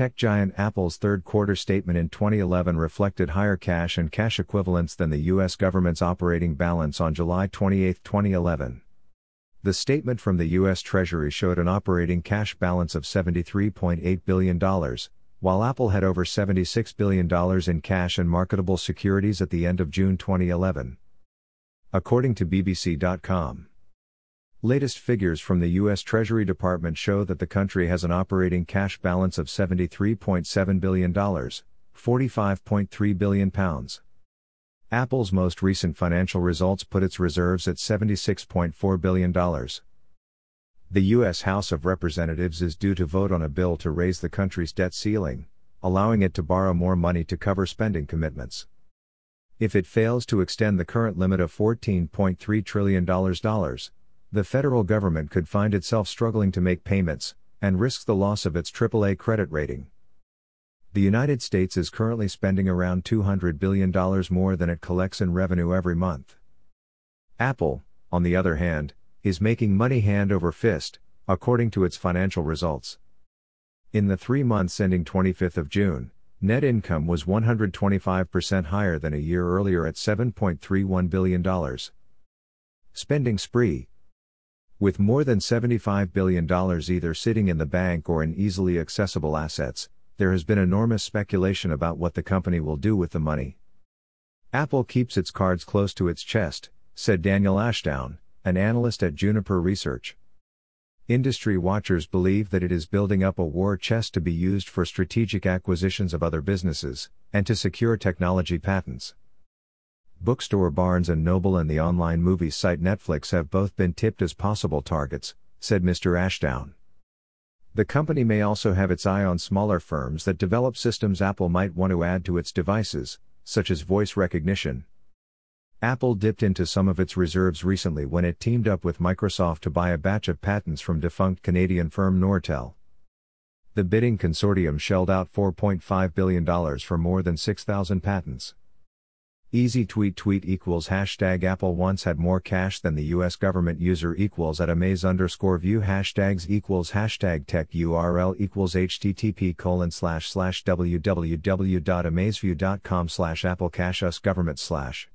Tech giant Apple's third quarter statement in 2011 reflected higher cash and cash equivalents than the U.S. government's operating balance on July 28, 2011. The statement from the U.S. Treasury showed an operating cash balance of $73.8 billion, while Apple had over $76 billion in cash and marketable securities at the end of June 2011. According to BBC.com. Latest figures from the U.S. Treasury Department show that the country has an operating cash balance of $73.7 billion, 45.3 billion pounds. Apple's most recent financial results put its reserves at $76.4 billion. The U.S. House of Representatives is due to vote on a bill to raise the country's debt ceiling, allowing it to borrow more money to cover spending commitments. If it fails to extend the current limit of $14.3 trillion, the federal government could find itself struggling to make payments, and risk the loss of its AAA credit rating. The United States is currently spending around $200 billion more than it collects in revenue every month. Apple, on the other hand, is making money hand over fist, according to its financial results. In the three months ending 25th of June, net income was 125% higher than a year earlier at $7.31 billion. Spending spree, with more than $75 billion either sitting in the bank or in easily accessible assets, there has been enormous speculation about what the company will do with the money. Apple keeps its cards close to its chest, said Daniel Ashdown, an analyst at Juniper Research. Industry watchers believe that it is building up a war chest to be used for strategic acquisitions of other businesses, and to secure technology patents. Bookstore Barnes & Noble and the online movie site Netflix have both been tipped as possible targets, said Mr. Ashdown. The company may also have its eye on smaller firms that develop systems Apple might want to add to its devices, such as voice recognition. Apple dipped into some of its reserves recently when it teamed up with Microsoft to buy a batch of patents from defunct Canadian firm Nortel. The bidding consortium shelled out $4.5 billion for more than 6,000 patents. Easy tweet tweet equals hashtag Apple once had more cash than the US government user equals at amaze underscore view hashtags equals hashtag tech URL equals http colon slash slash www.amazeview.com slash Apple cash us government slash